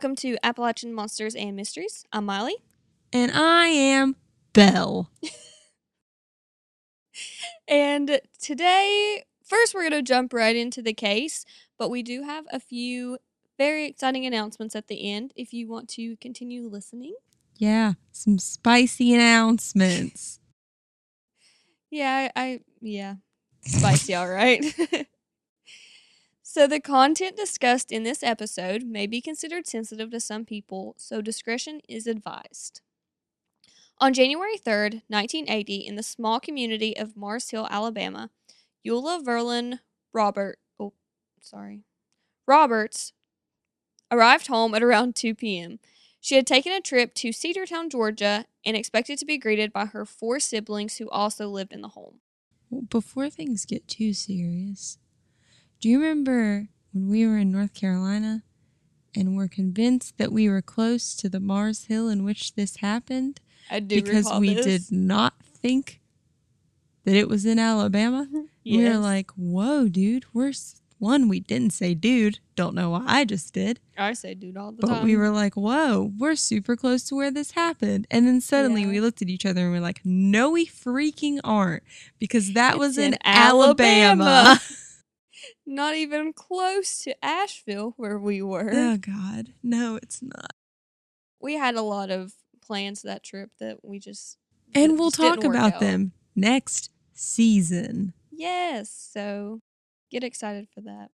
Welcome to Appalachian Monsters and Mysteries. I'm Miley. And I am Belle. And today, first, we're going to jump right into the case, but we do have a few very exciting announcements at the end if you want to continue listening. Yeah, some spicy announcements. Yeah, I, I yeah, spicy, all right. so, the content discussed in this episode may be considered sensitive to some people, so discretion is advised. On January 3rd, 1980, in the small community of Mars Hill, Alabama, Eula Verlin Robert, oh, sorry, Roberts arrived home at around 2 p.m. She had taken a trip to Cedartown, Georgia, and expected to be greeted by her four siblings who also lived in the home. Before things get too serious, do you remember when we were in North Carolina and were convinced that we were close to the Mars Hill in which this happened? I do because we this. did not think that it was in Alabama. We were like, whoa, dude, we're one, we didn't say dude. Don't know why I just did. I say dude all the But time. But we were like, whoa, we're super close to where this happened. And then suddenly Yeah. we looked at each other and we're like, no, we freaking aren't. Because that was in, in Alabama. Alabama. not even close to Asheville where we were. oh, God. No, it's not. We had a lot of plans that trip that we just And we'll just talk about out. them next season. Yes, so get excited for that.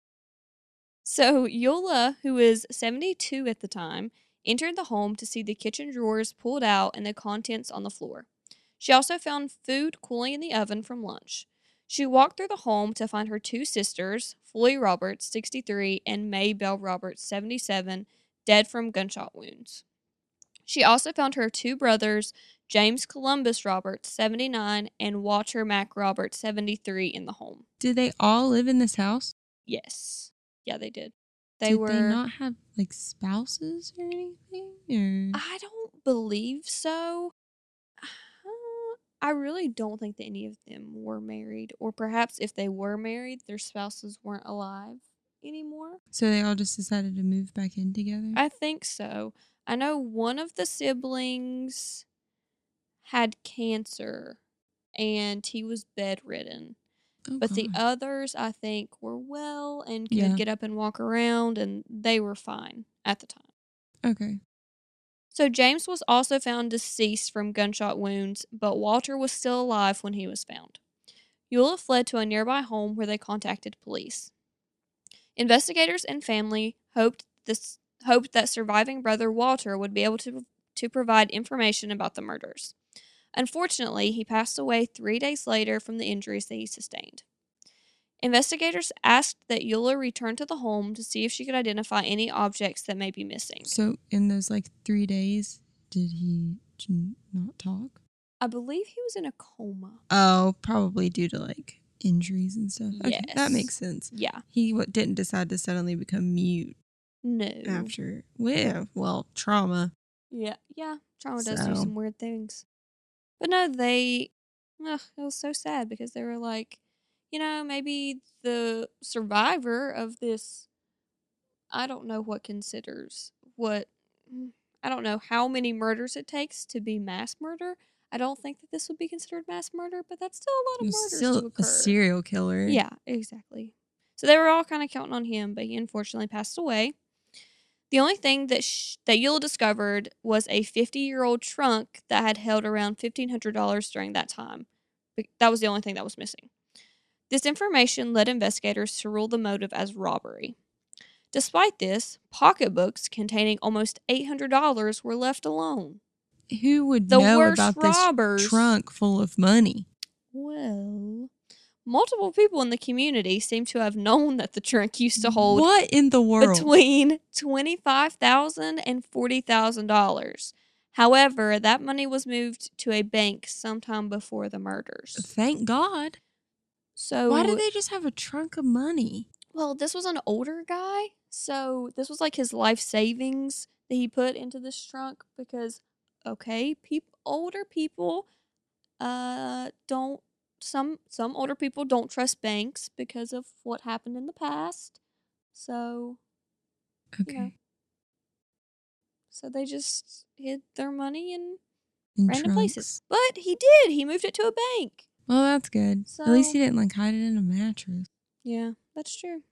So Eula, who is 72 at the time, entered the home to see the kitchen drawers pulled out and the contents on the floor. She also found food cooling in the oven from lunch. She walked through the home to find her two sisters, Floy Roberts, 63, and May Bell Roberts, 77, dead from gunshot wounds. She also found her two brothers, James Columbus Roberts, 79, and Walter Mack Roberts, 73, in the home. Did they all live in this house? Yes. Yeah, they did. They Did were. they not have like spouses or anything? Or I don't believe so. I really don't think that any of them were married, or perhaps if they were married, their spouses weren't alive anymore. so they all just decided to move back in together? I think so. I know one of the siblings had cancer and he was bedridden. Oh, But the others, I think, were well and could Yeah. get up and walk around, and they were fine at the time. Okay. So James was also found deceased from gunshot wounds, but Walter was still alive when he was found. Eula fled to a nearby home where they contacted police. Investigators and family hoped this hoped that surviving brother Walter would be able to to provide information about the murders. Unfortunately, he passed away 3 days later from the injuries that he sustained. Investigators asked that Eula return to the home to see if she could identify any objects that may be missing. So in those like three days, did he not talk? I believe he was in a coma. Oh, probably due to like injuries and stuff. Okay, Yes. that makes sense. Yeah. He what, didn't decide to suddenly become mute No. after well, well, trauma. Yeah. Yeah. Trauma does do some weird things. But no, they. Ugh, it was so sad because they were like, you know, maybe the survivor of this. I don't know what considers what. Mm, I don't know how many murders it takes to be mass murder. I don't think that this would be considered mass murder, but that's still a lot of murders still to a serial killer. Yeah, exactly. So they were all kind of counting on him, but he unfortunately passed away. The only thing that sh- that Eula discovered was a 50-year-old trunk that had held around $1500 during that time. That was the only thing that was missing. This information led investigators to rule the motive as robbery. Despite this, pocketbooks containing almost $800 were left alone. Who would The know worst about robbers. this trunk full of money? Well, multiple people in the community seem to have known that the trunk used to hold What in the world? between twenty-five thousand and forty thousand dollars. However, that money was moved to a bank sometime before the murders. Thank God. So Why did they just have a trunk of money? Well, this was an older guy, so this was like his life savings that he put into this trunk because okay, peop- older people uh don't some some older people don't trust banks because of what happened in the past. So, Okay. know, So they just hid their money in In random trunks. places. But he did. He moved it to a bank. Well, that's good. At least he didn't like hide it in a mattress. Yeah, that's true.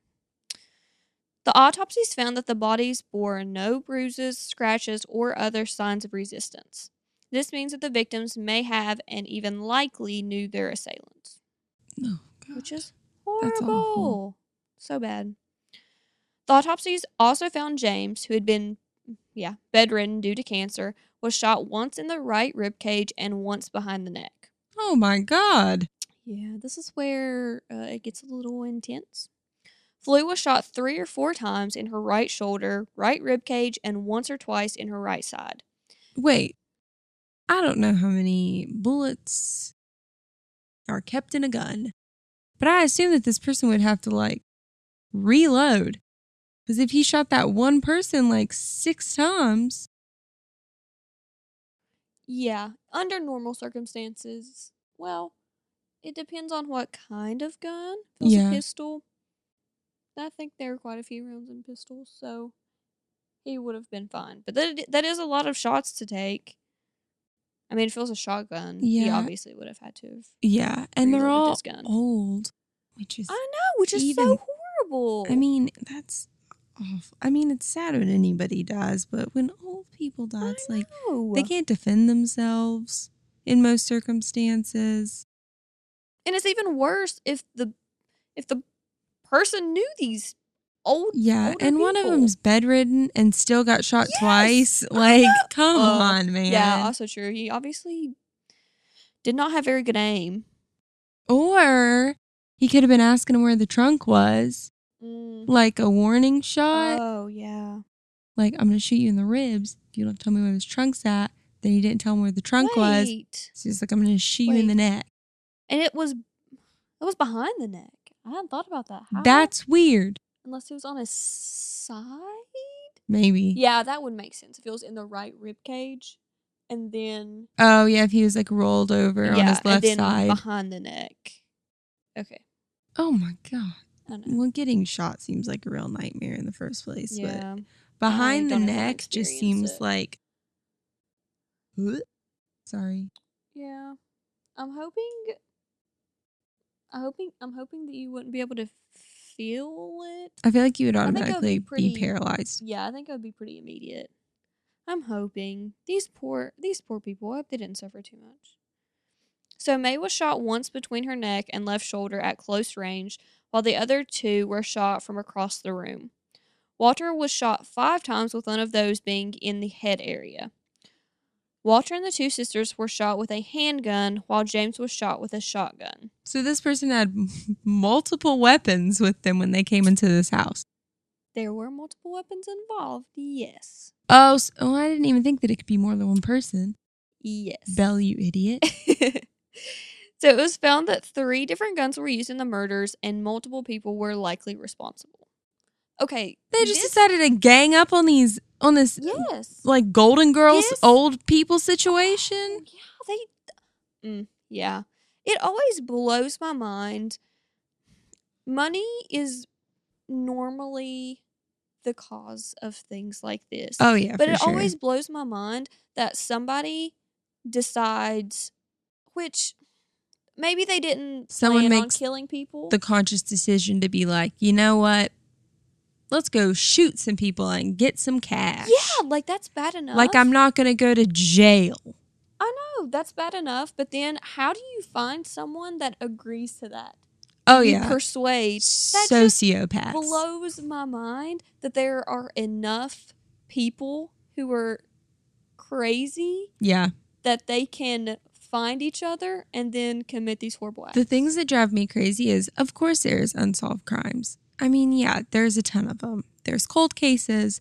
The autopsies found that the bodies bore no bruises, scratches, or other signs of resistance. This means that the victims may have and even likely knew their assailants, Oh god. which is horrible. So bad. The autopsies also found James, who had been, yeah, bedridden due to cancer, was shot once in the right rib cage and once behind the neck. Oh my god. Yeah, this is where uh, it gets a little intense. Floy was shot three or four times in her right shoulder, right rib cage, and once or twice in her right side. Wait. I don't know how many bullets are kept in a gun, but I assume that this person would have to like reload. Because if he shot that one person like six times, Yeah, under normal circumstances, well, it depends on what kind of gun. If Yeah. a pistol, I think there are quite a few rounds in pistols, so he would have been fine. But that that is a lot of shots to take. I mean, if it was a shotgun, he obviously would have had to have. yeah, and they're all old, which is I know, which is Even- so horrible. I mean, that's awful. I mean, it's sad when anybody dies, but when old people die, it's like they can't defend themselves in most circumstances. and it's even worse if the if the person knew these old Yeah, and one of them's bedridden and still got shot Yes, twice. Like, come Uh, on, man. Yeah, also true. He obviously did not have very good aim. Or he could have been asking him where the trunk was, Mm. like a warning shot. Oh yeah. like, I'm going to shoot you in the ribs. If you don't tell me where this trunk's at, then he didn't tell him where the trunk was. So he's like, I'm going to shoot you in the neck. And it was it was behind the neck. I hadn't thought about that. How? That's weird. unless it was on his side. Maybe. Yeah, that would make sense if it was in the right rib cage, and then Oh, yeah, if he was like rolled over on his left and then side. behind the neck. Okay, oh my God. I know. Well, getting shot seems like a real nightmare in the first place. Yeah, But behind the don't know if I neck just seems it. like. Sorry. yeah. I'm hoping. I'm hoping. I'm hoping that you wouldn't be able to feel it. I feel like you would I think it would be automatically be, paralyzed. Yeah, I think it would be pretty immediate. I'm hoping these poor these poor people. I hope they didn't suffer too much. So May was shot once between her neck and left shoulder at close range, while the other two were shot from across the room. Walter was shot five times, with one of those being in the head area. Walter and the two sisters were shot with a handgun, while James was shot with a shotgun. So this person had multiple weapons with them when they came into this house. There were multiple weapons involved. Yes. Oh, s oh, I didn't even think that it could be more than one person. Yes. Belle, you idiot. so it was found that three different guns were used in the murders and multiple people were likely responsible. Okay. They just this- decided to gang up on these on this Yes. like Golden Girls This- old people situation. Oh, yeah, they mm, yeah. It always blows my mind. Money is normally the cause of things like this. Oh yeah, but it sure. always blows my mind that somebody decides which maybe they didn't Someone plan on makes killing people. the conscious decision to be like, you know what? Let's go shoot some people and get some cash. yeah, like that's bad enough. Like I'm not gonna go to jail. I know that's bad enough, but then how do you find someone that agrees to that? Oh You yeah, persuade. just sociopaths. Blows my mind that there are enough people who are crazy yeah, that they can find each other and then commit these horrible acts. the things that drive me crazy is, of course, there's unsolved crimes. I mean, yeah, there's a ton of them. There's cold cases.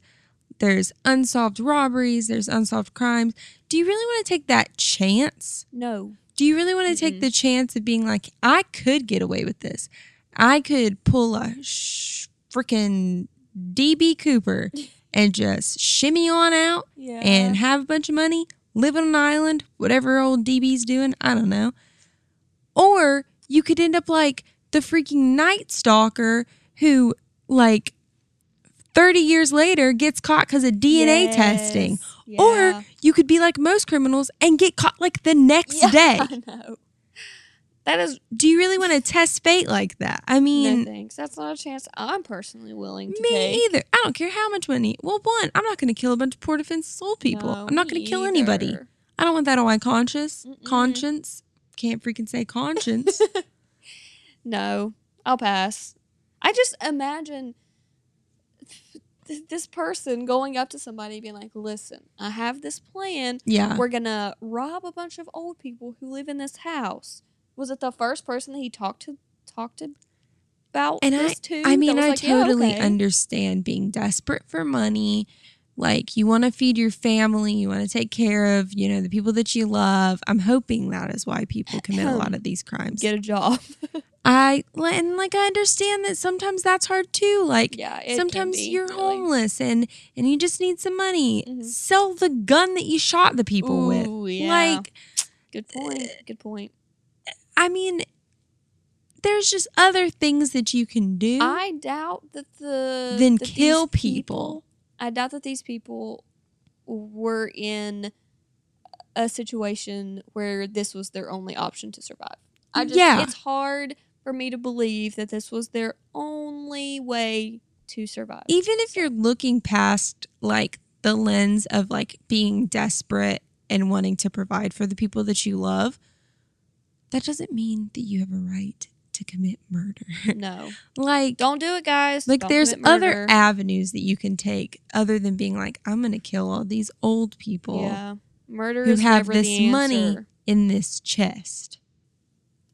There's unsolved robberies. There's unsolved crimes. Do you really want to take that chance? no. Do you really want to take Mm-mm. the chance of being like, I could get away with this? I could pull a sh- freaking DB Cooper and just shimmy on out Yeah. and have a bunch of money, live on an island, whatever old DB's doing, I don't know. Or you could end up like the freaking Night Stalker who like 30 years later gets caught because of DNA testing. Yes. Or you could be like most criminals and get caught like the next Yeah, day. I know. That is Do you really want to test fate like that? I mean, no thanks. That's not a chance I'm personally willing to me take. either. I don't care how much money. Well, one, I'm not going to kill a bunch of poor defense soul people. No, I'm not going to kill anybody. I don't want that on my conscience. Mm-mm. Conscience. Can't freaking say conscience. No, I'll pass. I just imagine this person going up to somebody being like, "Listen, I have this plan. yeah. We're gonna rob a bunch of old people who live in this house." Was it the first person that he talked to talked to about And this to? I mean, I like, "Yeah, totally okay." understand being desperate for money. Like, you want to feed your family, you want to take care of, you know, the people that you love. I'm hoping that is why people commit a lot of these crimes. Get a job. I and like I understand that sometimes that's hard too. Like yeah, sometimes be, you're really. homeless and and you just need some money. Mhm. Sell the gun that you shot the people with. Yeah. Like Good point. Good point. I mean, there's just other things that you can do. I doubt that the Then that kill people. I doubt that these people were in a situation where this was their only option to survive. I just Yeah. it's hard for me to believe that this was their only way to survive. Even if you're looking past like the lens of like being desperate and wanting to provide for the people that you love, that doesn't mean that you have a right to commit murder. no. like Don't do it, guys. like Don't there's other avenues that you can take other than being like i'm gonna kill all these old people Yeah. Murder who have this money in this chest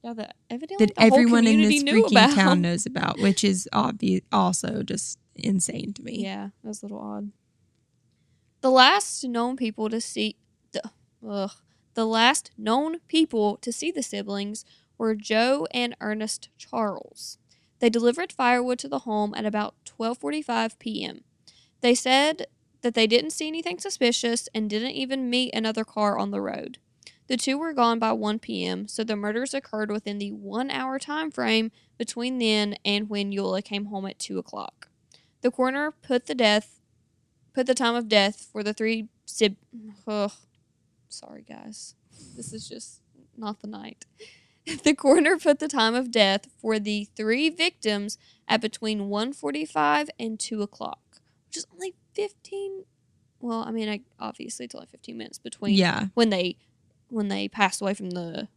Yeah, that evidently that the whole everyone in this freaking about. town knows about which is obvious also just insane to me Yeah, that's a little odd. The last known people to see the ugh, the last known people to see the siblings were Joe and Ernest Charles. They delivered firewood to the home at about 12:45 p.m. They said that they didn't see anything suspicious and didn't even meet another car on the road. The two were gone by 1 p.m., so the murders occurred within the one-hour time frame between then and when Eula came home at 2 o'clock. The coroner put the death, put the time of death for the three sib. Ugh. Sorry, guys. This is just not the night. The coroner put the time of death for the three victims at between 1.45 and 2 o'clock, which is only 15. Well, I mean, I, obviously it's only 15 minutes between yeah when they when they passed away from the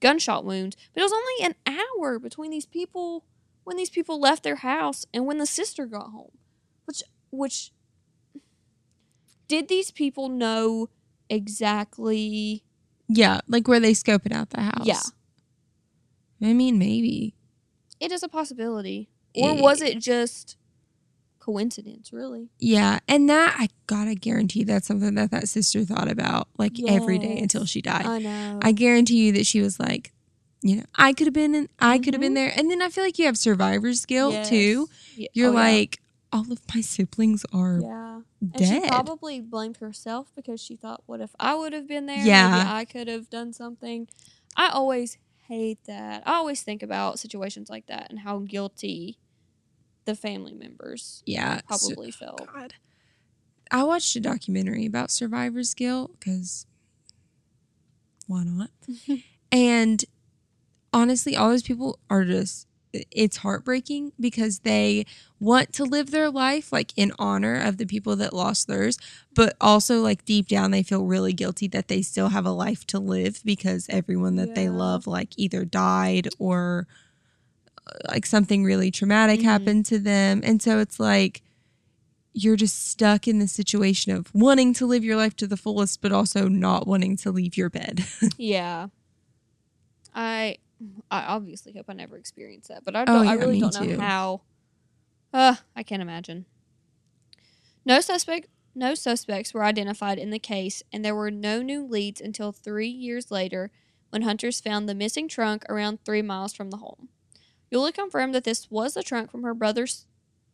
gunshot wounds. But it was only an hour between these people when these people left their house and when the sister got home. Which which did these people know exactly yeah like where they scoping out the house Yeah. i mean maybe it is a possibility. Or was it just coincidence, really? yeah and that i gotta guarantee that's something that that sister thought about like every day until she died I know. I guarantee you that she was like, you know, I could have been in, I could have been mm-hmm. there. And then I feel like you have survivor's guilt Yes. too. You're Oh, yeah. All of my siblings are Yeah. And dead. she probably blamed herself because she thought, what if I would have been there? Yeah. Maybe I could have done something. I always hate that. I always think about situations like that and how guilty the family members yeah. so- probably felt. God. I watched a documentary about survivor's guilt because why not? and honestly, all those people are just, it's heartbreaking because they want to live their life like in honor of the people that lost theirs, but also like deep down, they feel really guilty that they still have a life to live because everyone that they love like either died or uh, like something really traumatic Mhm. happened to them. And so it's like, you're just stuck in the situation of wanting to live your life to the fullest, but also not wanting to leave your bed. yeah. I I obviously hope I never experience that, but I, Oh, don't, I yeah, really don't too. know how. Uh, I can't imagine. No suspect, no suspects were identified in the case, and there were no new leads until three years later, when hunters found the missing trunk around three miles from the home. Eula confirmed that this was the trunk from her brother's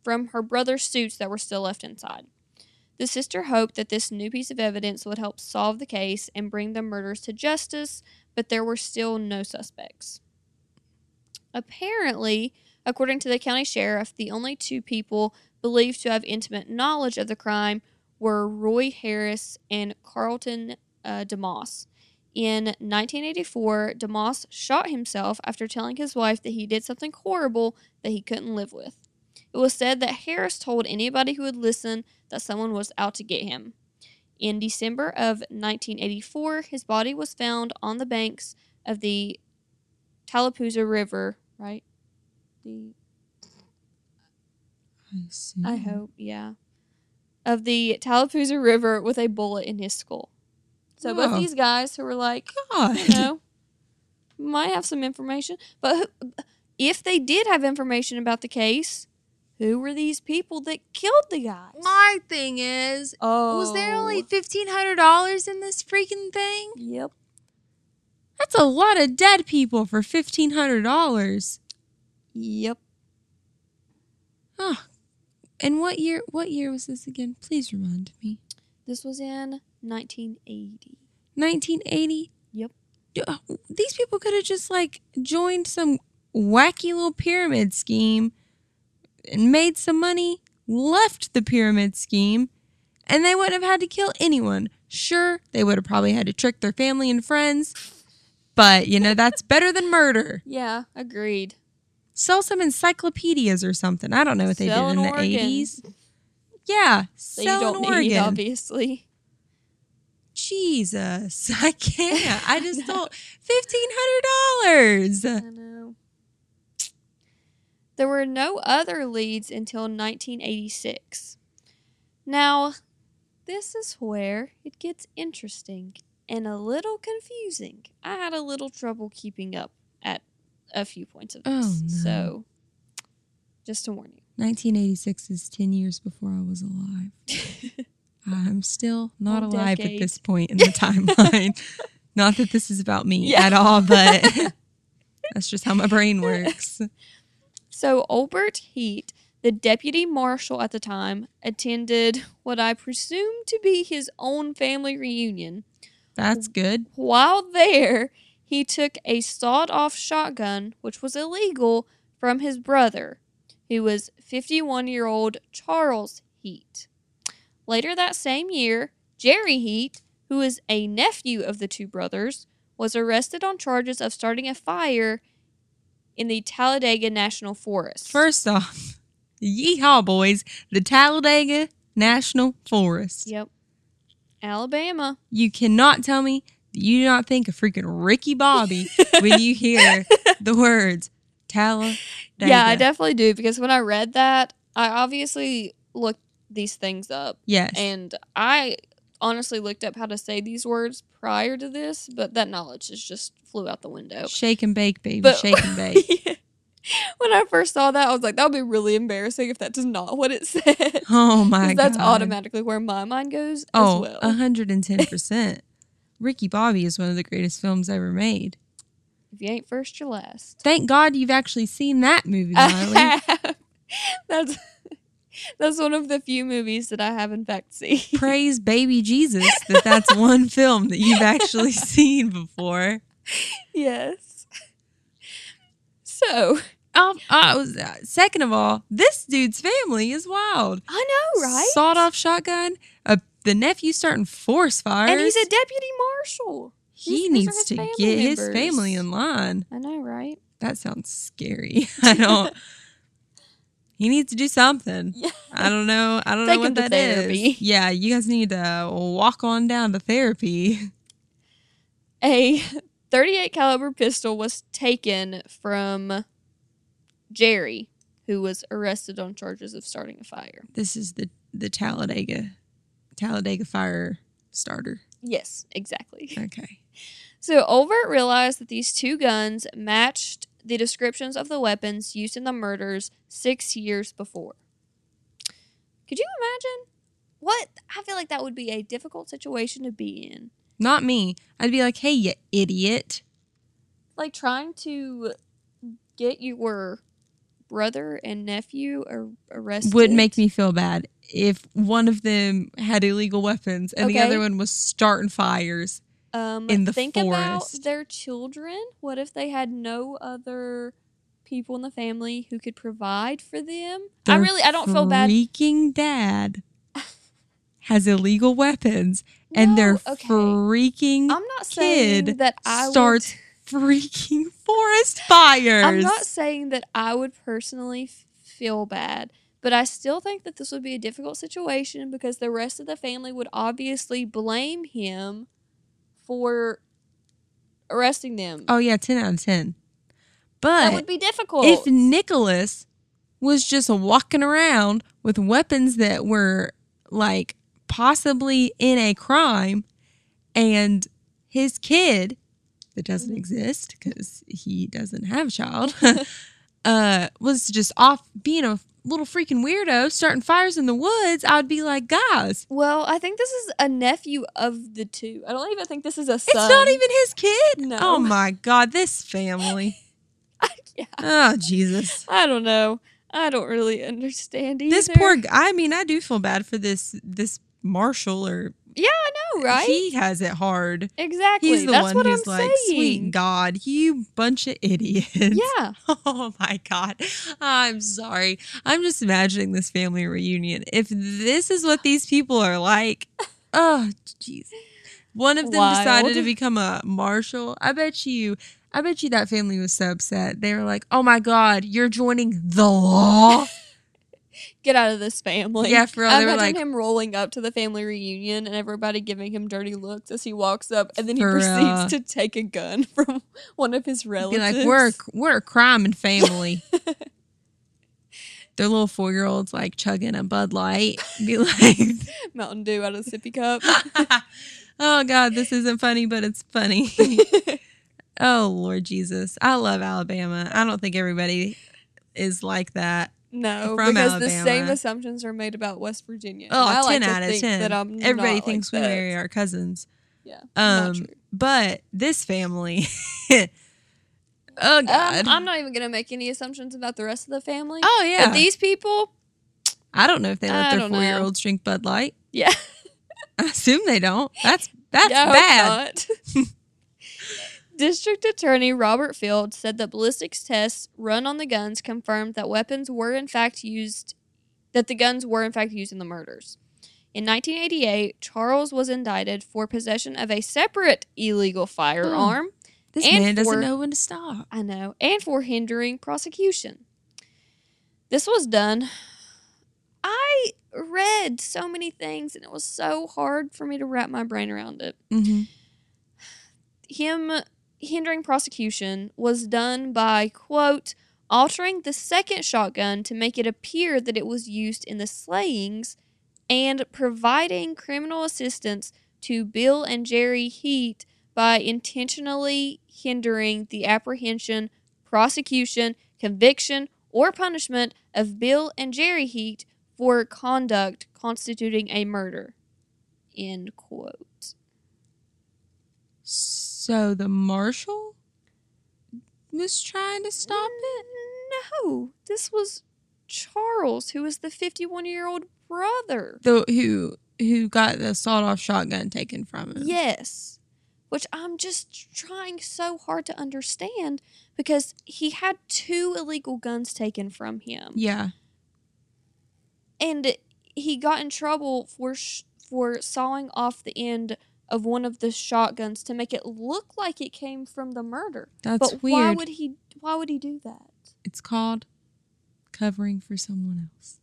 from her brother's suits that were still left inside. The sister hoped that this new piece of evidence would help solve the case and bring the murders to justice, but there were still no suspects. Apparently, according to the county sheriff, the only two people believed to have intimate knowledge of the crime were Roy Harris and Carlton uh, DeMoss. In 1984, DeMoss shot himself after telling his wife that he did something horrible that he couldn't live with. It was said that Harris told anybody who would listen that someone was out to get him. In December of 1984, his body was found on the banks of the Tallapoosa River, right? The I, see. I hope, yeah. Of the Tallapoosa River with a bullet in his skull. So both Oh. these guys who were like, God. you know, might have some information, but if they did have information about the case, who were these people that killed the guys? My thing is, oh, was there only fifteen hundred dollars in this freaking thing? Yep. That's a lot of dead people for fifteen hundred dollars. Yep. Oh, and what year? What year was this again? Please remind me. This was in 1980. Nineteen eighty. Yep. uh, These people could have just like joined some wacky little pyramid scheme and made some money, left the pyramid scheme, and they wouldn't have had to kill anyone. Sure, they would have probably had to trick their family and friends, but you know, that's better than murder. Yeah, agreed. Sell some encyclopedias or something. I don't know what they did in the 80s. Yeah, That sell you don't in need, obviously. Jesus, I can't. I just don't. Fifteen hundred dollars. I know. There were no other leads until 1986. Now, this is where it gets interesting and a little confusing. I had a little trouble keeping up at a few points of this. Oh, no. So, just to warn you. 1986 is 10 years before I was alive. I'm still not alive decade. at this point in the timeline. not that this is about me Yeah. at all, but that's just how my brain works. So, Olbert Heath, the deputy marshal at the time, attended what I presume to be his own family reunion. That's good. While there, he took a sawed off shotgun, which was illegal, from his brother, who was 51 year old Charles Heath. Later that same year, Jerry Heath, who is a nephew of the two brothers, was arrested on charges of starting a fire in the Talladega National Forest. First off, yeehaw, boys, the Talladega National Forest. Yep. Alabama. You cannot tell me that you do not think of freaking Ricky Bobby when you hear the words Talladega. Yeah, I definitely do because when I read that, I obviously looked these things up Yes. and I honestly looked up how to say these words prior to this, but that knowledge just just flew out the window. Shake and bake, baby. But- Shake and bake. when I first saw that, I was like, that would be really embarrassing if that is not what it said. Oh my god. that's automatically where my mind goes Oh, as well. a hundred and ten percent. Ricky Bobby is one of the greatest films ever made. if you ain't first, you're last. Thank God you've actually seen that movie, I Miley. have. That's that's one of the few movies that I have in fact seen. Praise baby Jesus that that's one film that you've actually seen before. yes. So Um, I was, uh, second of all, this dude's family is wild. I know, right? Sawed off shotgun. Uh, the nephew starting force fires. and he's a deputy marshal. he these needs to get his family in line. I know, right? That sounds scary. I don't. He needs to do something. Yeah. I don't know. I don't Take know what that is. Yeah, you guys need to walk on down to therapy. A 38 caliber pistol was taken from Jerry, who was arrested on charges of starting a fire. This is the the Talladega Talladega fire starter. Yes, exactly. Okay. So Olvert realized that these two guns matched the descriptions of the weapons used in the murders six years before. Could you imagine? What? I feel like that would be a difficult situation to be in. Not me. I'd be like, "Hey, you idiot." Like trying to get your brother and nephew ar- arrested. Would make me feel bad if one of them had illegal weapons and the other one was starting fires. Um, in the think about their children. What if they had no other people in the family who could provide for them. I really I don't feel bad. Freaking dad has illegal weapons, and their No, okay. freaking I'm not saying kid that I starts would, freaking forest fires. I'm not saying that I would personally f- feel bad, but I still think that this would be a difficult situation because the rest of the family would obviously blame him for arresting them. oh yeah, ten out of ten. But that would be difficult. if Nicholas was just walking around with weapons that were like possibly in a crime and his kid that doesn't exist because he doesn't have a child uh was just off being a little freaking weirdo starting fires in the woods i'd be like guys well, I think this is a nephew of the two. I don't even think this is a son. it's not even his kid No. oh my god this family yeah. oh jesus I don't know. I don't really understand either. this poor i mean i do feel bad for this this marshall or Yeah, I know, right? he has it hard. Exactly. he's the That's one what who's I'm like sweet god you bunch of idiots. Yeah. oh my god. I'm sorry. I'm just imagining this family reunion. If this is what these people are like oh jeez. One of them decided to become a marshal. I bet you i bet you that family was so upset. They were like oh my god you're joining the law Get out of this family. Yeah, for real, I they were imagine like- him rolling up to the family reunion and everybody giving him dirty looks as he walks up, and then he proceeds real. to take a gun from one of his relatives. be like we're we're a crime and family their little four-year-olds like chugging a bud light be like Mountain Dew out of a sippy cup. oh god this isn't funny but it's funny oh lord jesus i love alabama i don't think everybody is like that no, From because the same assumptions are made about West Virginia. oh I 10 like to out of think 10 That I'm everybody thinks like we that. marry our cousins Yeah, not um true. but this family oh god Um, I'm not even gonna make any assumptions about the rest of the family. oh yeah But these people, i don't know if they let I their four-year-olds drink bud light yeah, i assume they don't that's that's Yeah, bad. District Attorney Robert Field said that ballistics tests run on the guns confirmed that weapons were in fact used, that the guns were in fact used in the murders. In 1988, Charles was indicted for possession of a separate illegal firearm. this and man doesn't know when to stop I know, and for hindering prosecution. This was done. I read so many things, and it was so hard for me to wrap my brain around it. mm-hmm. him hindering prosecution was done by quote altering the second shotgun to make it appear that it was used in the slayings and providing criminal assistance to Bill and Jerry Heath by intentionally hindering the apprehension, prosecution, conviction, or punishment of Bill and Jerry Heath for conduct constituting a murder. End quote. So the marshal was trying to stop mm, it? No, this was Charles, who was the 51 year old brother. The who who got the sawed off shotgun taken from him. Yes. Which I'm just trying so hard to understand because he had two illegal guns taken from him. Yeah. And he got in trouble for sh- for sawing off the end of one of the shotguns to make it look like it came from the murder. That's but weird. why would he why would he do that? it's called covering for someone else.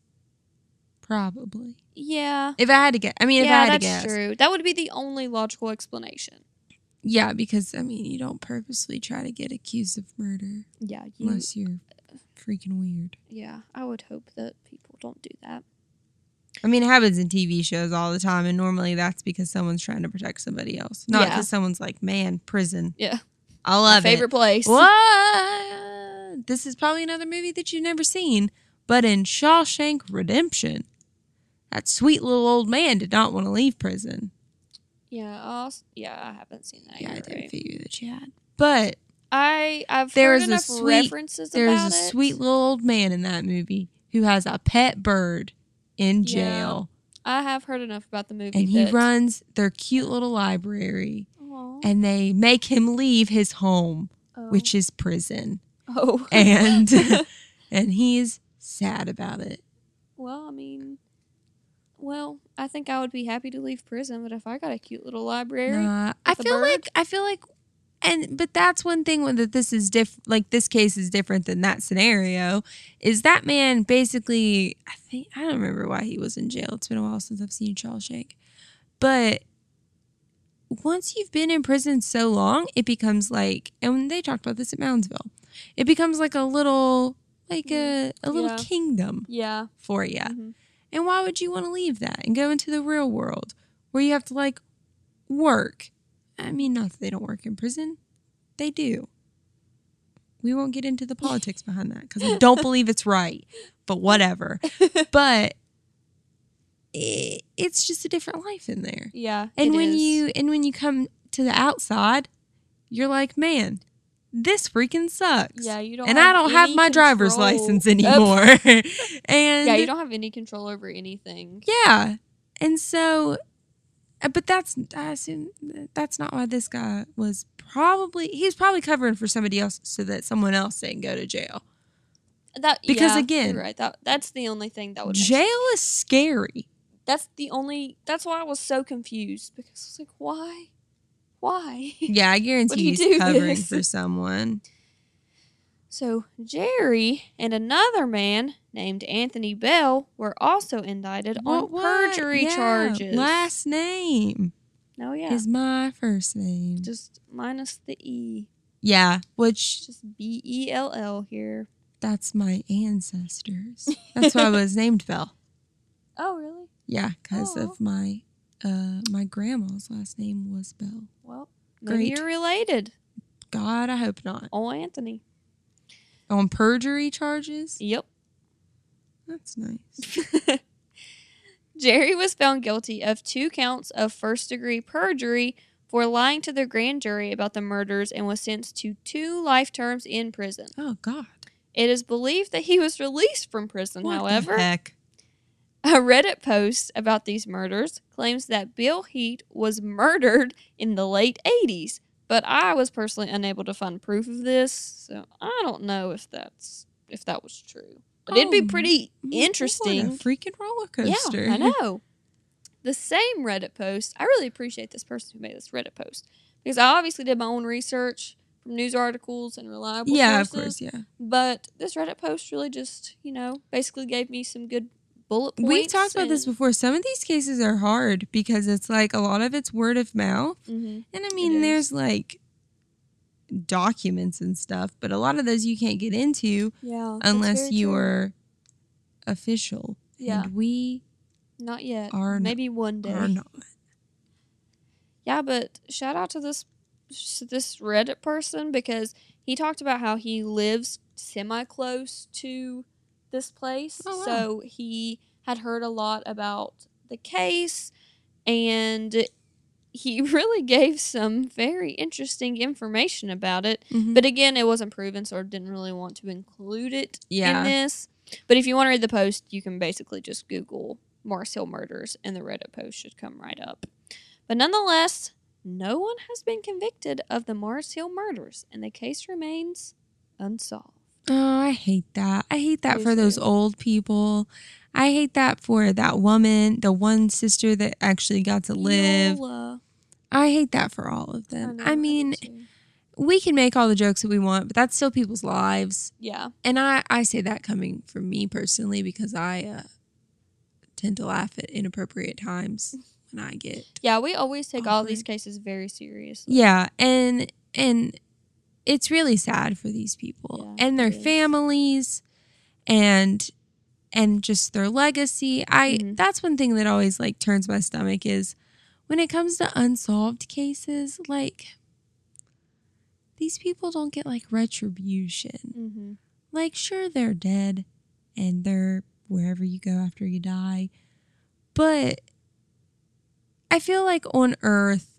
Probably. Yeah. If I had to guess. I mean, if I yeah, had to that's guess. true. That would be the only logical explanation. Yeah, because I mean, you don't purposely try to get accused of murder Yeah, you, unless you're freaking weird. yeah. I would hope that people don't do that. I mean, it happens in TV shows all the time, and normally that's because someone's trying to protect somebody else, not Yeah. because someone's like, "Man, prison." Yeah. I My love favorite it. place. What? This is probably another movie that you've never seen, but in Shawshank Redemption, that sweet little old man did not want to leave prison. Yeah, I'll, yeah. I haven't seen that. Yeah, I didn't right? figure that you had. But I I've There heard is a enough sweet- references there's a it. sweet little old man in that movie who has a pet bird in Yeah, jail, I have heard enough about the movie. and he that- runs their cute little library, Aw. and they make him leave his home, Oh. which is prison. Oh. and and he's sad about it. well, I mean, well, I think I would be happy to leave prison, but if I got a cute little library, Nah, I feel like I feel like and but that's one thing when that this is diff like this case is different than that scenario is that man basically I think I don't remember why he was in jail. It's been a while since I've seen Shawshank. But once you've been in prison so long, it becomes like and they talked about this at Moundsville, it becomes like a little like a, a little Yeah. kingdom yeah, for you. mhm. And why would you want to leave that and go into the real world where you have to like work? I mean, not that they don't work in prison, they do. We won't get into the politics behind that because I don't believe it's right, but whatever. But it, it's just a different life in there. yeah. And when is. you and when you come to the outside, you're like, man, this freaking sucks. yeah, you don't, and I don't have my driver's license anymore. and yeah, you don't have any control over anything. Yeah. And so, Uh, but that's, I assume that's not why this guy was probably, he was probably covering for somebody else so that someone else didn't go to jail. That Because yeah, again- right. That that's the only thing that would. Jail is scary. That's the only. That's why I was so confused because I was like, why, why? Yeah, I guarantee you he's covering this? for someone. So Jerry and another man named Anthony Bell were also indicted on What- what? perjury Yeah, charges. Last name no, yeah, is my first name. just minus the e, yeah, which just B E L L here. that's my ancestors. That's why I was named Bell. Oh, really? Yeah, because of my uh my grandma's last name was Bell. Well, Great. you're related. God, I hope not. Oh, Anthony. On perjury charges? Yep. That's nice. Jerry was found guilty of two counts of first degree perjury for lying to the grand jury about the murders and was sentenced to two life terms in prison. Oh God. It is believed that he was released from prison, What however. heck? A Reddit post about these murders claims that Bill Heath was murdered in the late 80s, but I was personally unable to find proof of this, so I don't know if that's if that was true. But it'd be Oh, pretty interesting. a freaking roller coaster. Yeah, I know. The same Reddit post. I really appreciate this person who made this Reddit post because I obviously did my own research from news articles and reliable sources. Yeah, of course, yeah. But this Reddit post really just, you know, basically gave me some good bullet points. We've talked about this before. Some of these cases are hard because it's like a lot of it's word of mouth. Mhm. And I mean, there's like documents and stuff, but a lot of those you can't get into Yeah. unless very you true. are official. Yeah. And we Not yet. are Maybe one day. are not. Yeah, but shout out to this this Reddit person because he talked about how he lives semi close to this place. Oh, wow. So he had heard a lot about the case and he really gave some very interesting information about it. Mhm. But again, it wasn't proven, so I didn't really want to include it Yeah. in this. But if you want to read the post, you can basically just Google Mars Hill murders and the Reddit post should come right up. But nonetheless, no one has been convicted of the Mars Hill murders, and the case remains unsolved. Oh, I hate that. I hate that Me for those old people. I hate that for that woman, the one sister that actually got to live. Eula. I hate that for all of them. know, I, mean, too. we can make all the jokes that we want, but that's still people's lives. yeah, And I, I say that coming from me personally because I uh, tend to laugh at inappropriate times when I get yeah, we always take all these cases very seriously. Yeah, and and it's really sad for these people Yeah, and their families and and just their legacy. I Mhm. that's one thing that always like turns my stomach is when it comes to unsolved cases, like these people don't get like retribution. Mm-hmm. Like sure they're dead and they're wherever you go after you die. But I feel like on earth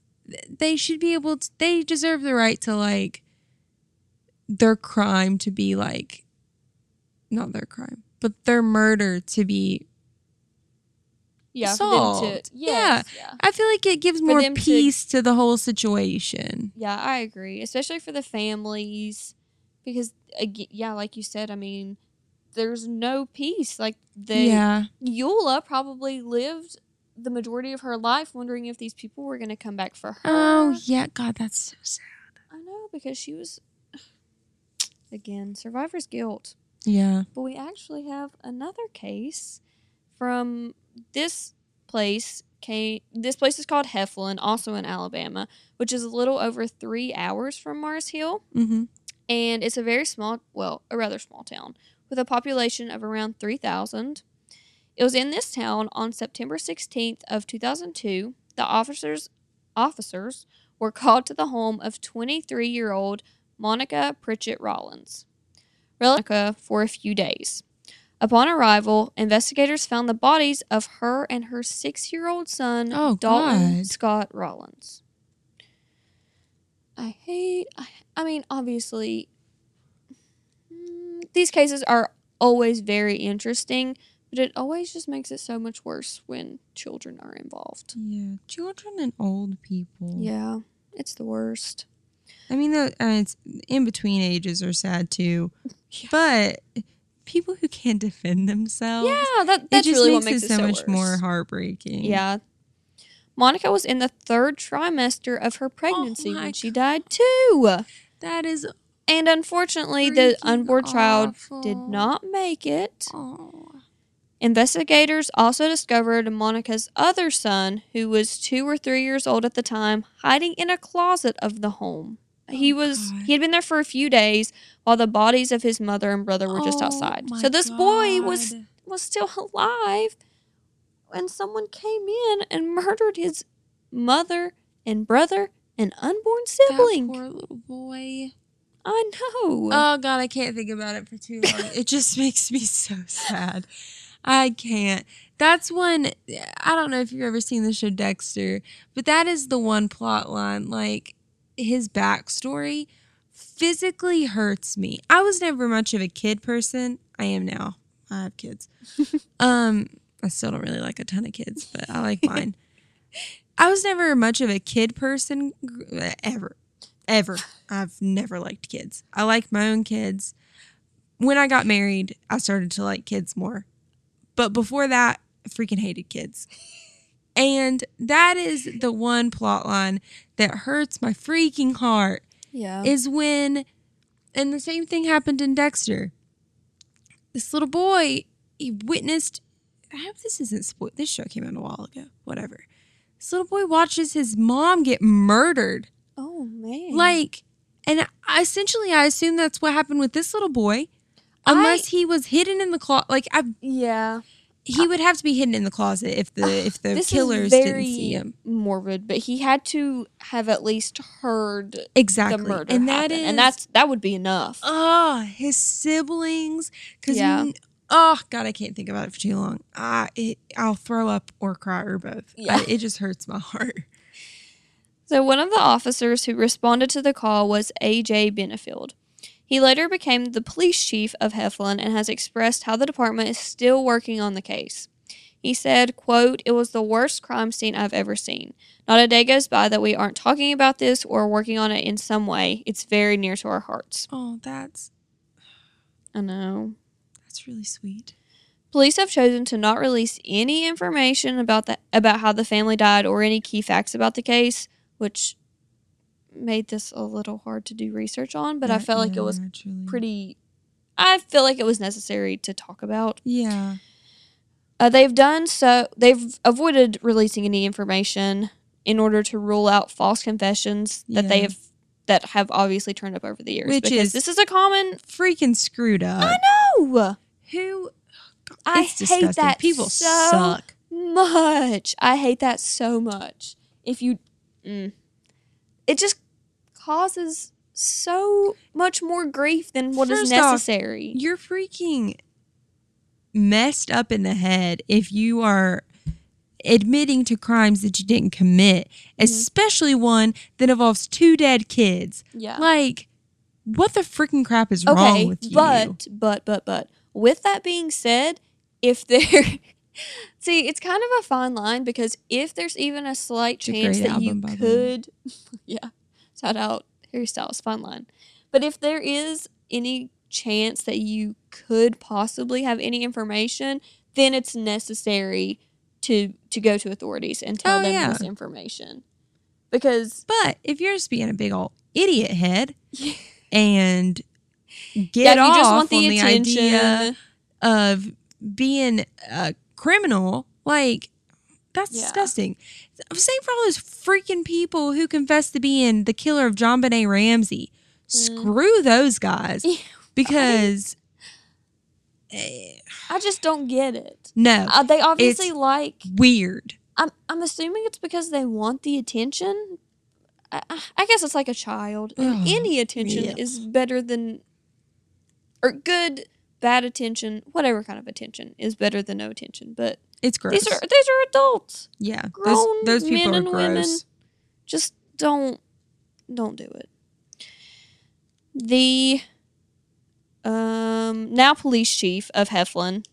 they should be able to they deserve the right to like their crime to be like not their crime, but their murder to be Yeah, them to Solved. yes, yeah. I feel like it gives For more them to- peace to, the whole situation. Yeah, I agree. Especially for the families because yeah, like you said, I mean, there's no peace. Like the yeah. Eula probably lived the majority of her life wondering if these people were going to come back for her. Oh yeah, God, that's so sad. I know because she was again survivor's guilt. Yeah. But we actually have another case from this place. Came, this place is called Heflin, also in Alabama, which is a little over three hours from Mars Hill. Mm-hmm. And it's a very small, well, a rather small town with a population of around 3,000. It was in this town on September 16th of 2002. The officers officers were called to the home of 23-year-old Monica Pritchett Rollins. Monica for a few days. Upon arrival, investigators found the bodies of her and her six-year-old son, Oh, Dalton God. Scott Rollins. I hate. I, I mean, obviously, mm, these cases are always very interesting, but it always just makes it so much worse when children are involved. Yeah. Children and old people. Yeah, it's the worst. I mean, the, uh, it's in between ages are sad too, Yeah. but people who can't defend themselves. Yeah, that that's just really makes, what makes it so so much worse. more heartbreaking. Yeah. Monica was in the third trimester of her pregnancy my when she died too. that is. And unfortunately, the unborn child did not make it. Oh. Investigators also discovered Monica's other son, who was two or three years old at the time, hiding in a closet of the home. he Oh, was God. he had been there for a few days while the bodies of his mother and brother were just Oh, outside. So this boy was was still alive when someone came in and murdered his mother and brother and unborn sibling. That poor little boy. I know. Oh God, I can't think about it for too long. it just makes me so sad. I can't. That's one. I don't know if you've ever seen the show Dexter, but that is the one plot line. Like his backstory physically hurts me. I was never much of a kid person. I am now. I have kids. um, I still don't really like a ton of kids, but I like mine. I was never much of a kid person ever, ever. I've never liked kids. I like my own kids. When I got married, I started to like kids more. But before that, I freaking hated kids. And that is the one plot line that hurts my freaking heart yeah. is when, and the same thing happened in Dexter. This little boy, he witnessed. I hope this isn't spoiled. This show came out a while ago. Whatever. This little boy watches his mom get murdered. oh man. Like, and essentially, I assume that's what happened with this little boy, unless he was hidden in the closet. Like, I, yeah. he would have to be hidden in the closet if the if the killers didn't see him. morbid, but he had to have at least heard Exactly, the murder and that is and that's that would be enough. oh his siblings because Yeah. oh god i can't think about it for too long ah it i'll throw up or cry or both Yeah. I- it just hurts my heart So one of the officers who responded to the call was A.J. Benefield. He later became the police chief of Heflin and has expressed how the department is still working on the case. He said, quote, It was the worst crime scene I've ever seen. Not a day goes by that we aren't talking about this or working on it in some way. It's very near to our hearts. oh that's I know. that's really sweet Police have chosen to not release any information about the, about how the family died or any key facts about the case, which made this a little hard to do research on, but I Yeah, felt like it was naturally. pretty I feel like it was necessary to talk about. yeah Uh, they've done so they've avoided releasing any information in order to rule out false confessions that they have that have obviously turned up over the years Which because is- this is a common freaking screwed up I know who I hate disgusting that people so suck much. I hate that so much. If you, mm, it just causes so much more grief than what is First off, necessary. you're freaking messed up in the head if you are admitting to crimes that you didn't commit, Mm-hmm. especially one that involves two dead kids. yeah. Like, what the freaking crap is okay, wrong with you? but but but but with that being said, if there. See, it's kind of a fine line because if there's even a slight It's chance great that you could, yeah, shout out Harry Styles, fine line. But if there is any chance that you could possibly have any information, then it's necessary to to go to authorities and tell Oh, them yeah. this information. Because But if you're just being a big old idiot head Yeah. and get yeah, off just want the on the idea of being a criminal, like that's Yeah. Disgusting. Same for all those freaking people who confess to being the killer of JonBenét Ramsey. Screw those guys Mm. Yeah, because eh, I just don't get it. no, Uh, they obviously like. weird. I'm I'm assuming it's because they want the attention. I, I- guess it's like a child. Ugh, Any attention yeah. is better than, or good, bad attention, whatever kind of attention is better than no attention. But It's gross. these are these are adults. yeah, those, those people men are and women. Just don't don't do it. The um now police chief of Heflin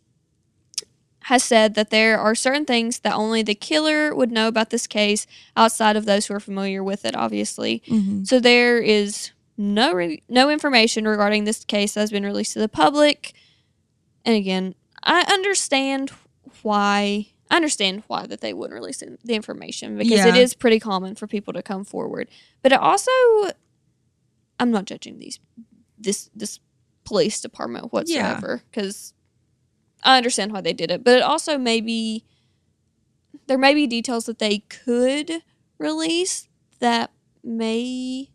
has said that there are certain things that only the killer would know about this case outside of those who are familiar with it obviously. Mhm. So there is no re- no information regarding this case that has been released to the public. And again, I understand why I understand why that they wouldn't release the information because it Yeah. is pretty common for people to come forward. But it also I'm not judging these this this police department whatsoever because I understand why they did it. But it also may be there may be details that they could release that may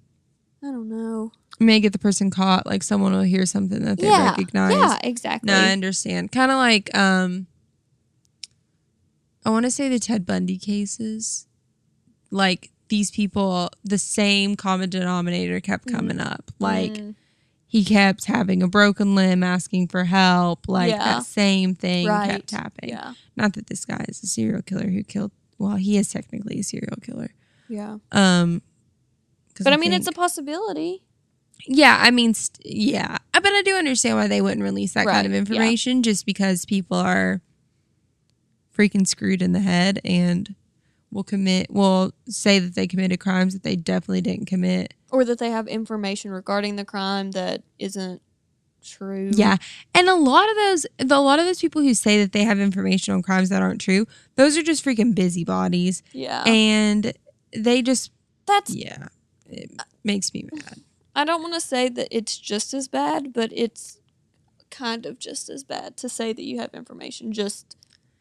I don't know. May get the person caught, like someone will hear something that they yeah, recognize. yeah, exactly. No, I understand. Kind of like um I want to say the Ted Bundy cases. Like these people the same common denominator kept coming up. Like Mm, he kept having a broken limb asking for help. Like Yeah. that same thing right. kept happening. Yeah, Not that this guy is a serial killer who killed well, he is technically a serial killer. yeah. Um But I mean, it's a possibility. Yeah, I mean, st- yeah, but I do understand why they wouldn't release that kind of Right, yeah. information, just because people are freaking screwed in the head and will commit, will say that they committed crimes that they definitely didn't commit. Or that they have information regarding the crime that isn't true. Yeah, and a lot of those, the, a lot of those people who say that they have information on crimes that aren't true, those are just freaking busybodies, Yeah. and they just, That's yeah, it makes me mad. I don't want to say that it's just as bad, but it's kind of just as bad to say that you have information just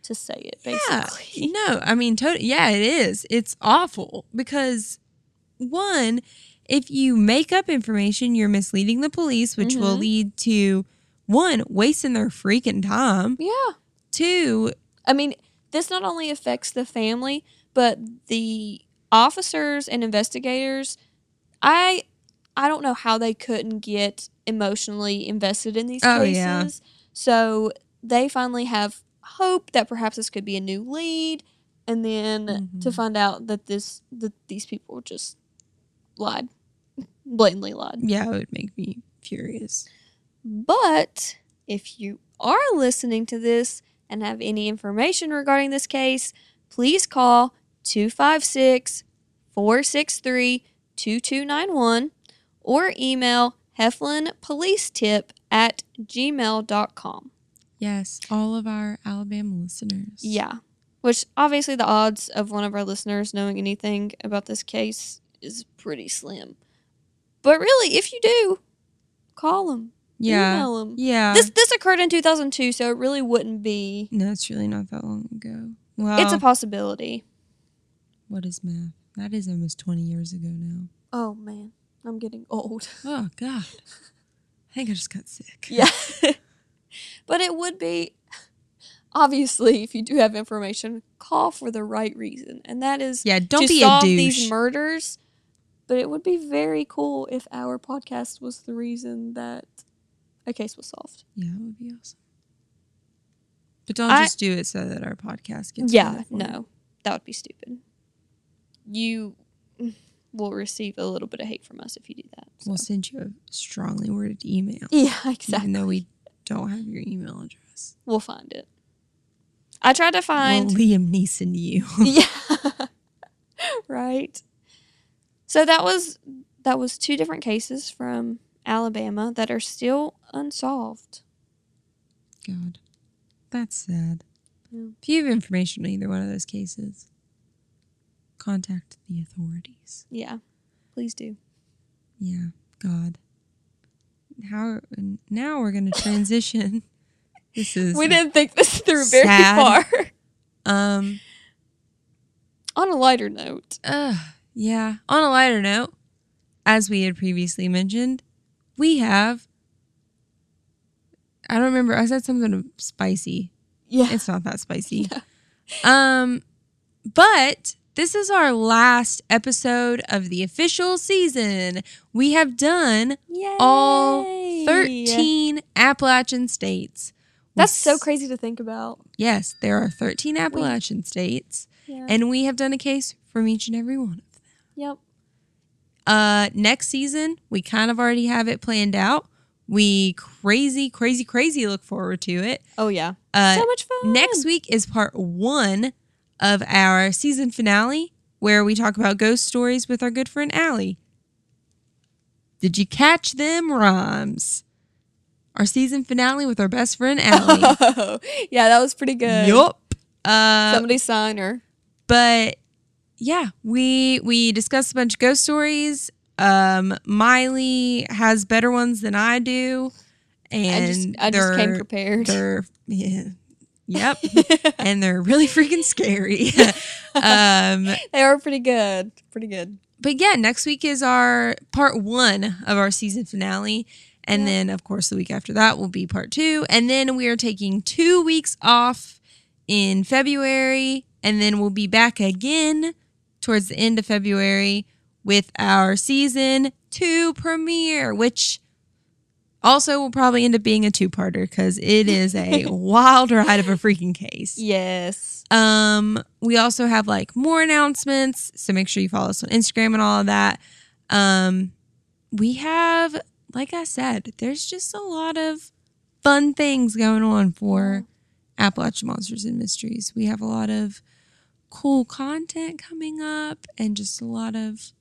to say it basically. Yeah. No, I mean, totally. Yeah, it is. It's awful because one, if you make up information, you're misleading the police, which will Mhm. lead to one wasting their freaking time. Yeah. Two, I mean, this not only affects the family, but the officers and investigators. I I don't know how they couldn't get emotionally invested in these Oh, cases. yeah. So they finally have hope that perhaps this could be a new lead, and then to Mhm. find out that this that these people just lied, blatantly lied. yeah, it would make me furious. But if you are listening to this and have any information regarding this case, please call 256 463 2291 or email heflinpolicetip at gmail.com. Yes, all of our Alabama listeners. Yeah. Which obviously the odds of one of our listeners knowing anything about this case is pretty slim. But really, if you do, call them. Yeah. Email them. Yeah. This this occurred in 2002, so it really wouldn't be. no, it's really not that long ago. Well, It's a possibility. what is math? That is almost 20 years ago now. Oh man, I'm getting old. Oh, God. I think I just got sick. Yeah, but it would be obviously if you do have information, call for the right reason, and that is Yeah, don't to be a douche. these murders. But it would be very cool if our podcast was the reason that a case was solved. Yeah, it would be awesome. But don't I- just do it so that our podcast gets. yeah, credit for it. no, that would be stupid. You will receive a little bit of hate from us if you do that. so. We'll send you a strongly worded email, Yeah, exactly. even though we don't have your email address. We'll find it. I tried to find. We'll Liam Neeson you. yeah. right. So that was that was two different cases from Alabama that are still unsolved. God, that's sad. Yeah. If you have information on either one of those cases, contact the authorities. Yeah, please do. Yeah, God. How now we're gonna transition. this is We didn't think this through very far. um On a lighter note, uh yeah. On a lighter note, as we had previously mentioned, we have I don't remember. I said something spicy. yeah, It's not that spicy. Yeah. Um, but this is our last episode of the official season. We have done Yay. all 13 Appalachian states. That's so crazy to think about. Yes, there are 13 Appalachian states, Yeah. and we have done a case from each and every one of them. yep. Uh, next season, we kind of already have it planned out. We crazy, crazy, crazy look forward to it. Oh yeah. Uh, so much fun. Next week is part one of our season finale, where we talk about ghost stories with our good friend Allie. Did you catch them rhymes? Our season finale with our best friend Allie. yeah, that was pretty good. yup. Uh, Somebody sign her. but yeah, we we discussed a bunch of ghost stories. Um, Miley has better ones than I do, and I just I just came prepared. They're yeah, yep, and they're really freaking scary. um, they are pretty good. Pretty good. but yeah, next week is our part one of our season finale. And Yeah. then, of course, the week after that will be part two. And then we are taking two weeks off in February. And then we'll be back again towards the end of February with our season two premiere, which also will probably end up being a two parter because it is a wild ride of a freaking case. Yes. Um, we also have like more announcements, so make sure you follow us on Instagram and all of that. Um, we have, like I said, there's just a lot of fun things going on for Appalachian Monsters and Mysteries. We have a lot of cool content coming up and just a lot of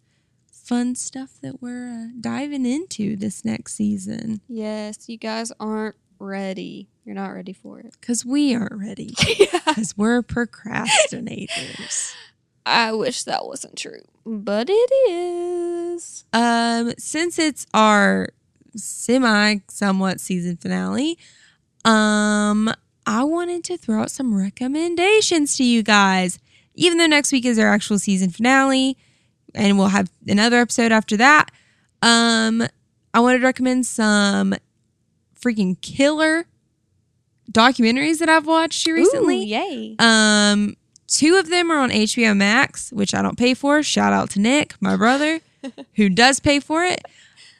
fun stuff that we're uh, diving into this next season Yes. You guys aren't ready. You're not ready for it. because we aren't ready yeah. because we're procrastinators. I wish that wasn't true, but it is. Um, since it's our semi somewhat season finale, um, I wanted to throw out some recommendations to you guys. Even though next week is our actual season finale, and we'll have another episode after that. Um, I wanted to recommend some freaking killer documentaries that I've watched recently. Ooh, yay. Um, two of them are on HBO Max, which I don't pay for. Shout out to Nick, my brother, who does pay for it.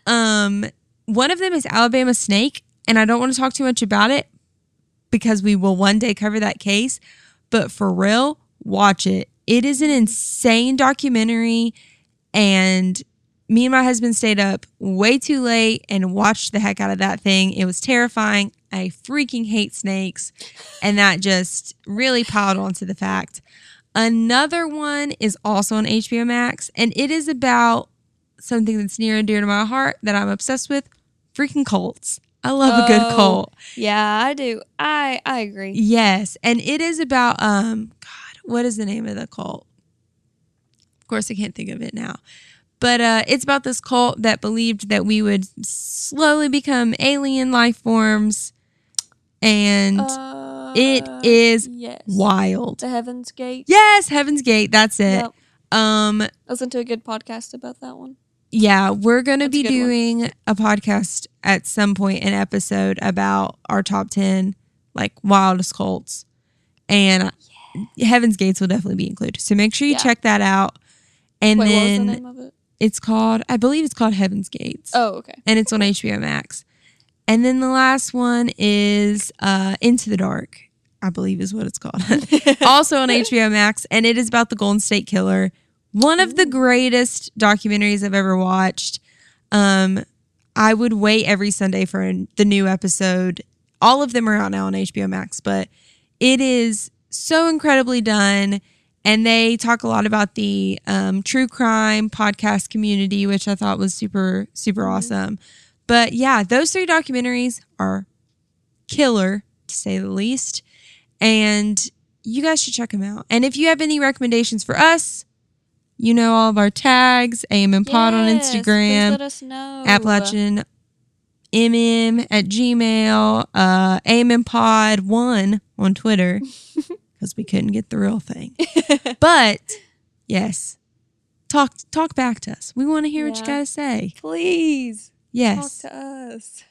Um, one of them is Alabama Snake, and I don't want to talk too much about it because we will one day cover that case. But for real, watch it. It is an insane documentary, and me and my husband stayed up way too late and watched the heck out of that thing. It was terrifying. I freaking hate snakes. And that just really piled onto the fact. Another one is also on HBO Max, and it is about something that's near and dear to my heart that I'm obsessed with freaking cults. I love a good Oh. cult. Yeah, I do. I I agree. Yes, and it is about um what is the name of the cult? Of course, I can't think of it now. But uh, it's about this cult that believed that we would slowly become alien life forms, and Uh, it is yes. wild. The Heaven's Gate. Yes, Heaven's Gate. That's it. Yep. Um, Listen to a good podcast about that one. yeah, we're gonna That's a be one. doing a podcast at some point, an episode about our top ten like wildest cults, and Heaven's Gates will definitely be included. So make sure you Yeah. check that out. And Wait, then the name of it? it's called, I believe it's called Heaven's Gates, Oh, okay. and it's on HBO Max. And then the last one is uh, Into the Dark, I believe is what it's called. also on HBO Max, and it is about the Golden State Killer. One of the greatest documentaries I've ever watched. Um, I would wait every Sunday for an- the new episode. All of them are out now on HBO Max, but it is so incredibly done. And they talk a lot about the um, true crime podcast community, which I thought was super, super awesome. But yeah, those three documentaries are killer to say the least. And you guys should check them out. And if you have any recommendations for us, you know all of our tags, AMM Pod on Yes, please Instagram, let us know. Appalachian MM at Gmail, uh, AMM Pod 1 on Twitter because we couldn't get the real thing. But yes, talk talk back to us. We want to hear what you Yeah. got to say. Please Yes. talk to us.